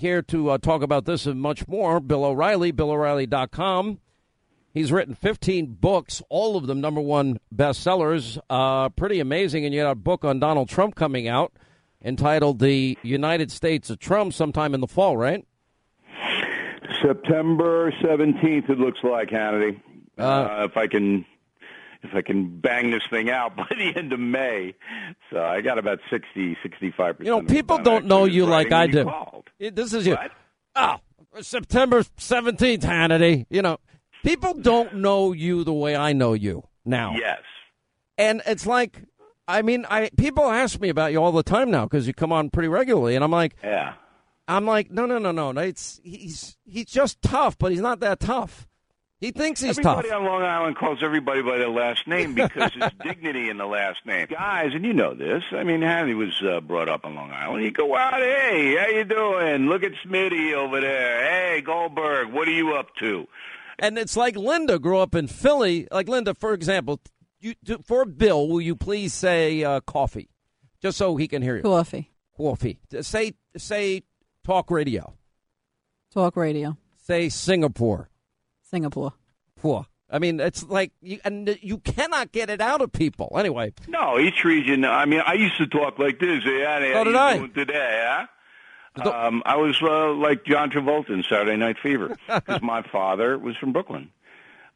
here to uh, talk about this and much more. Bill O'Reilly, BillO'Reilly.com. He's written 15 books, all of them number one bestsellers. Uh, pretty amazing. And you got a book on Donald Trump coming out entitled The United States of Trump sometime in the fall, right? September 17th, it looks like, Hannity. Uh, uh, if I can if I can bang this thing out by the end of May. So I got about 60, 65 percent. You know, people don't know you like I do. This is you. Oh, September 17th, Hannity. You know, people don't know you the way I know you now. Yes. And it's like, I mean, I people ask me about you all the time now because you come on pretty regularly, and I'm like, yeah. I'm like, no, no, no, no. It's he's he's just tough, but he's not that tough. He thinks he's everybody tough. on Long Island calls everybody by their last name because there's dignity in the last name. Guys, and you know this. I mean, Hanny was uh, brought up on Long Island. You go out, hey, how you doing? Look at Smitty over there. Hey, Goldberg, what are you up to? And it's like Linda grew up in Philly. Like Linda, for example, you, for Bill, will you please say uh, coffee, just so he can hear you? Coffee. Coffee. Say say talk radio. Talk radio. Say Singapore. Singapore. Poor. I mean, it's like you, and you cannot get it out of people. Anyway. No, each region. I mean, I used to talk like this. Yeah, so did I. Today, huh? Um, I was uh, like John Travolta in Saturday Night Fever because my father was from Brooklyn.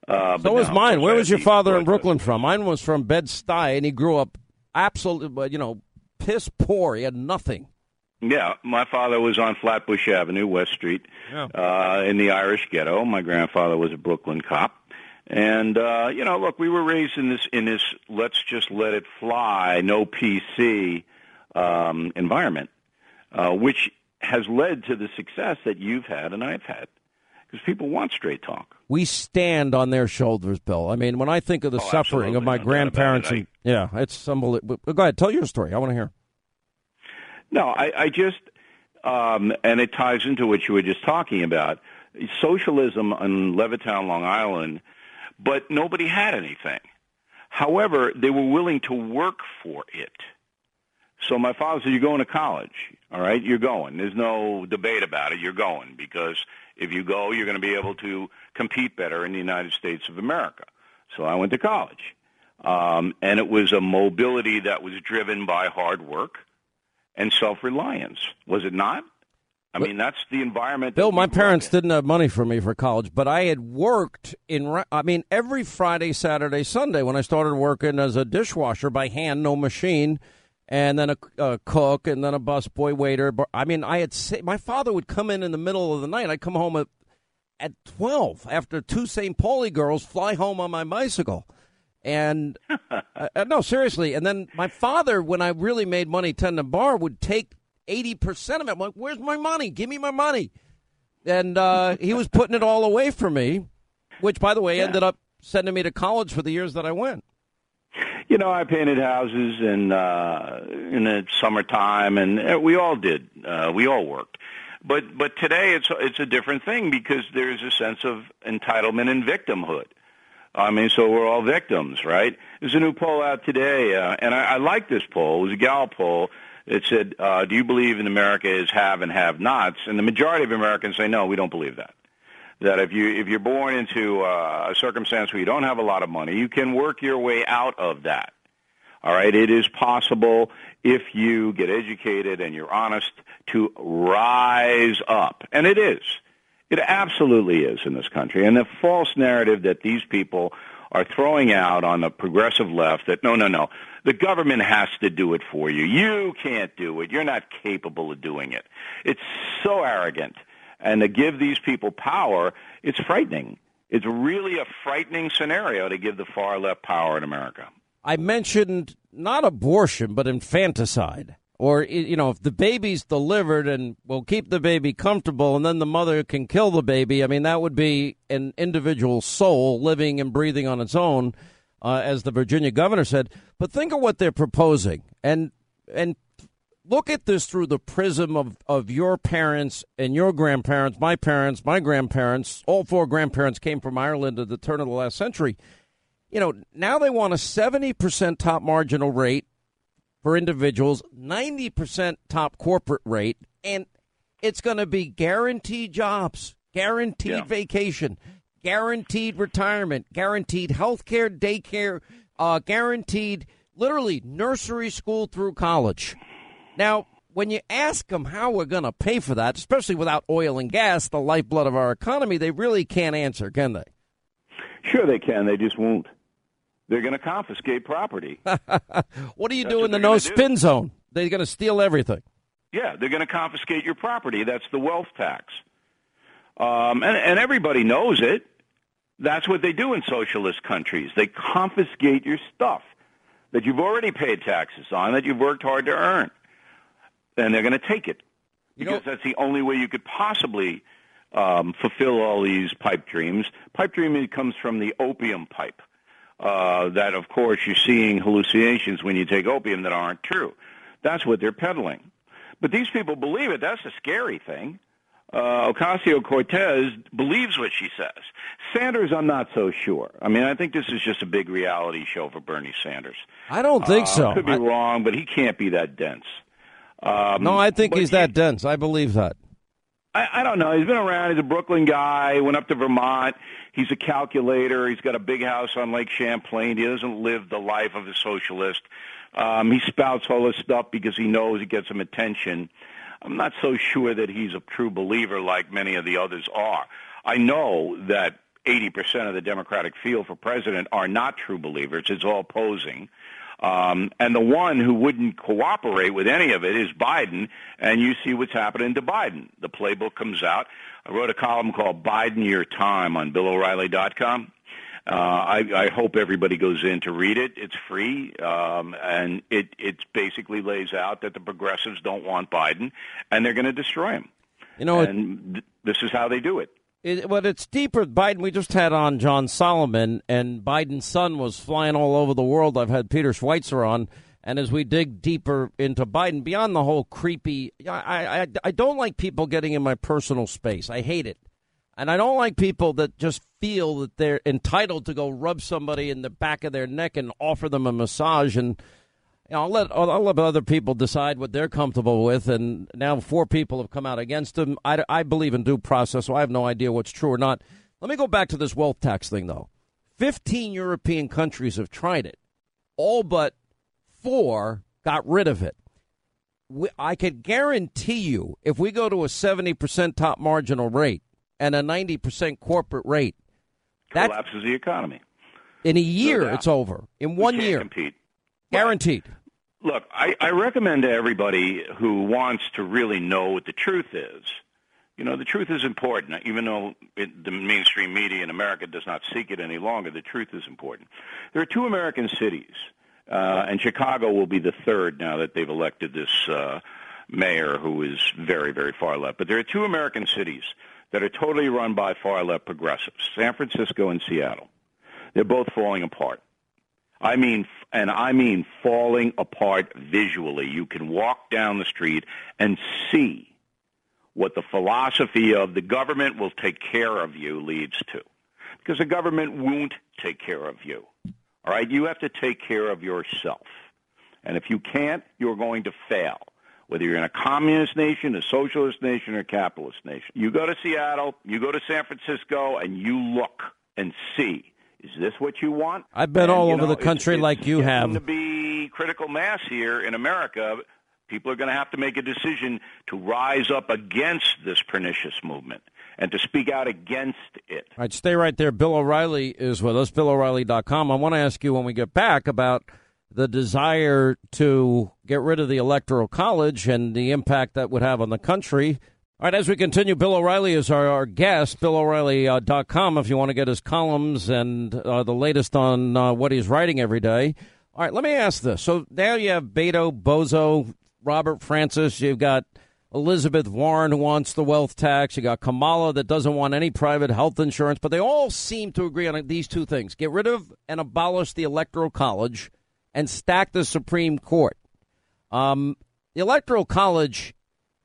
Uh, so was mine. Where was your father in Brooklyn from? Mine was from Bed Stuy, and he grew up absolutely, you know, piss poor. He had nothing. Yeah, my father was on Flatbush Avenue, West Street, yeah. uh, in the Irish ghetto. My grandfather was a Brooklyn cop, and uh, you know, look, we were raised in this in this let's just let it fly, no PC um, environment, uh, which has led to the success that you've had and I've had. Because people want straight talk. We stand on their shoulders, Bill. I mean, when I think of the oh, suffering of my no grandparents, it. and, yeah, it's unbelievable. Go ahead, tell your story. I want to hear. No, I, I just, um, and it ties into what you were just talking about socialism in Levittown, Long Island, but nobody had anything. However, they were willing to work for it. So my father said, "You're going to college, all right? You're going. There's no debate about it. You're going because if you go, you're going to be able to compete better in the United States of America." So I went to college, um, and it was a mobility that was driven by hard work and self-reliance. Was it not? I mean, that's the environment. Bill, my parents didn't have money for me for college, but I had worked in. I mean, every Friday, Saturday, Sunday when I started working as a dishwasher by hand, no machine, and then a, a cook, and then a busboy waiter. But I mean, I had my father would come in in the middle of the night. I'd come home at at twelve after two St. Pauli girls fly home on my bicycle. And uh, uh, no, seriously. And then my father, when I really made money tending bar, would take eighty percent of it. I'm like, "Where's my money? Give me my money." And uh, he was putting it all away for me, which, by the way, Yeah. ended up sending me to college for the years that I went. You know, I painted houses in uh, in the summertime, and uh, we all did. Uh, we all worked. But but today it's it's a different thing because there's a sense of entitlement and victimhood. I mean, so we're all victims, right? There's a new poll out today, uh, and I, I like this poll. It was a Gallup poll. It said, uh, "Do you believe in America is have and have-nots?" And the majority of Americans say, "No, we don't believe that." That if you if you're born into uh, a circumstance where you don't have a lot of money, you can work your way out of that. All right, it is possible if you get educated and you're honest to rise up, and it is. It absolutely is in this country. And the false narrative that these people are throwing out on the progressive left that no, no, no, the government has to do it for you. You can't do it. You're not capable of doing it. It's so arrogant. And to give these people power, it's frightening. It's really a frightening scenario to give the far left power in America. I mentioned not abortion, but infanticide. Or, you know, if the baby's delivered and we'll keep the baby comfortable and then the mother can kill the baby, I mean, that would be an individual soul living and breathing on its own, uh, as the Virginia governor said. But think of what they're proposing and, and look at this through the prism of, of your parents and your grandparents, my parents, my grandparents. All four grandparents came from Ireland at the turn of the last century. You know, now they want a 70% top marginal rate for individuals, 90% top corporate rate, and It's going to be guaranteed jobs, guaranteed Yeah. vacation, guaranteed retirement, guaranteed health care, daycare, uh, guaranteed literally nursery school through college. Now, when you ask them how we're going to pay for that, especially without oil and gas, the lifeblood of our economy, they really can't answer, can they? Sure, they can. They just won't. They're going to confiscate property. What do you That's do in the no gonna do. spin zone? They're going to steal everything. Yeah, they're going to confiscate your property. That's the wealth tax. Um, and, and everybody knows it. That's what they do in socialist countries. They confiscate your stuff that you've already paid taxes on, that you've worked hard to earn. And they're going to take it You because know- that's the only way you could possibly um, fulfill all these pipe dreams. Pipe dreaming comes from the opium pipe. Uh, that, of course, you're seeing hallucinations when you take opium that aren't true. That's what they're peddling. But these people believe it. That's a scary thing. Uh, Ocasio Cortez believes what she says. Sanders, I'm not so sure. I mean, I think this is just a big reality show for Bernie Sanders. I don't think Uh, so. Could be I- wrong, but he can't be that dense. Um, no, I think he's he- that dense. I believe that. I, I don't know. He's been around. He's a Brooklyn guy. Went up to Vermont. He's a calculator. He's got a big house on Lake Champlain. He doesn't live the life of a socialist. Um, he spouts all this stuff because he knows he gets some attention. I'm not so sure that he's a true believer like many of the others are. I know that 80% of the Democratic field for president are not true believers. It's all posing. Um, and the one who wouldn't cooperate with any of it is Biden, and you see what's happening to Biden. The playbook comes out. I wrote a column called Biden Your Time on BillO'Reilly.com. Uh, I, I hope everybody goes in to read it. It's free, um, and it it basically lays out that the progressives don't want Biden, and they're going to destroy him. You know, and th- this is how they do it. It, but it's deeper. Biden, we just had on John Solomon, and Biden's son was flying all over the world. I've had Peter Schweizer on. And as we dig deeper into Biden, beyond the whole creepy, I, I, I don't like people getting in my personal space. I hate it. And I don't like people that just feel that they're entitled to go rub somebody in the back of their neck and offer them a massage. And you know, I'll let I'll let other people decide what they're comfortable with. And now four people have come out against him. I, I believe in due process, so I have no idea what's true or not. Let me go back to this wealth tax thing, though. Fifteen European countries have tried it. All but four got rid of it. We, I could guarantee you, if we go to a seventy percent top marginal rate and a ninety percent corporate rate, that Collapses the economy. in a year it's over. In We one can't year, compete. Guaranteed. Look, I, I recommend to everybody who wants to really know what the truth is. You know, the truth is important, even though it, the mainstream media in America does not seek it any longer. The truth is important. There are two American cities, uh, and Chicago will be the third now that they've elected this uh, mayor who is very, very far left. But there are two American cities that are totally run by far left progressives: San Francisco and Seattle. They're both falling apart. I mean, and I mean falling apart visually. You can walk down the street and see what the philosophy of the government will take care of you leads to. Because the government won't take care of you. All right? You have to take care of yourself. And if you can't, you're going to fail. Whether you're in a communist nation, a socialist nation, or a capitalist nation. You go to Seattle, you go to San Francisco, and you look and see. Is this what you want? I've been And, all over know, the country it's, like it's you have. To be critical mass here in America, people are going to have to make a decision to rise up against this pernicious movement and to speak out against it. All right, stay right there. Bill O'Reilly is with us, BillO'Reilly.com. I want to ask you when we get back about the desire to get rid of the Electoral College and the impact that would have on the country. All right, as we continue, Bill O'Reilly is our, our guest, BillO'Reilly.com, if you want to get his columns and uh, the latest on uh, what he's writing every day. All right, let me ask this. So now you have Beto, Bozo, Robert Francis, you've got Elizabeth Warren who wants the wealth tax. You got Kamala that doesn't want any private health insurance, but they all seem to agree on these two things: get rid of and abolish the electoral college, and stack the Supreme Court. Um, the electoral college,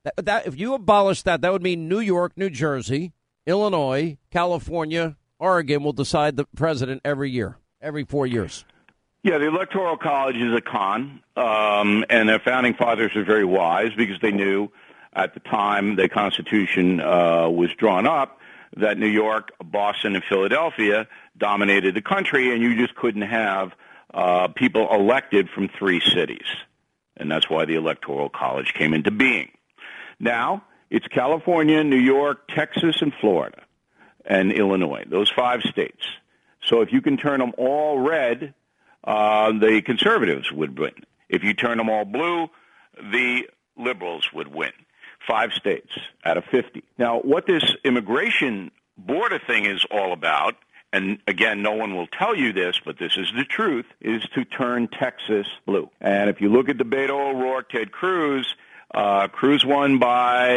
that, that if you abolish that, that would mean New York, New Jersey, Illinois, California, Oregon will decide the president every year, every four years. Yeah, the Electoral College is a con, um, and their founding fathers were very wise because they knew at the time the Constitution uh, was drawn up that New York, Boston, and Philadelphia dominated the country, and you just couldn't have uh, people elected from three cities. And that's why the Electoral College came into being. Now, it's California, New York, Texas, and Florida, and Illinois, those five states. So if you can turn them all red, uh, the conservatives would win. If you turn them all blue, the liberals would win. Five states out of 50. Now, what this immigration border thing is all about, and again, no one will tell you this, but this is the truth, is to turn Texas blue. And if you look at the Beto O'Rourke, Ted Cruz, uh, Cruz won by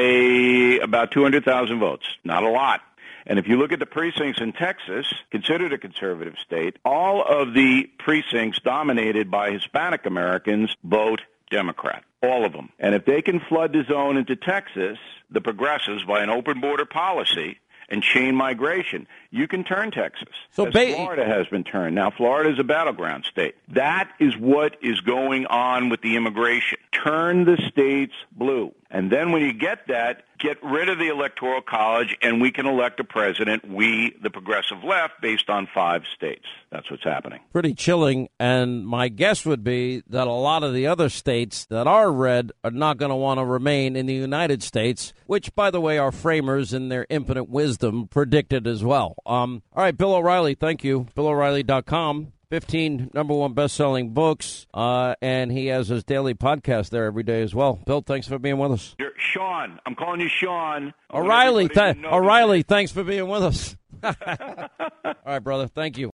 about 200,000 votes. Not a lot. And if you look at the precincts in Texas, considered a conservative state, all of the precincts dominated by Hispanic Americans vote Democrat. All of them. And if they can flood the zone into Texas, the progressives, by an open border policy, and chain migration. You can turn Texas. So as ba- Florida has been turned. Now Florida is a battleground state. That is what is going on with the immigration. Turn the states blue. And then when you get that, get rid of the electoral college and we can elect a president, we, the progressive left, based on five states. That's what's happening. Pretty chilling. And my guess would be that a lot of the other states that are red are not going to want to remain in the United States, which, by the way, our framers in their infinite wisdom predicted as well. Um, all right, Bill O'Reilly, thank you. BillO'Reilly.com. 15 number one best selling books, uh, and he has his daily podcast there every day as well. Bill, thanks for being with us. You're, Sean, I'm calling you Sean. O'Reilly, th- O'Reilly, thanks for being with us. All right, brother. Thank you.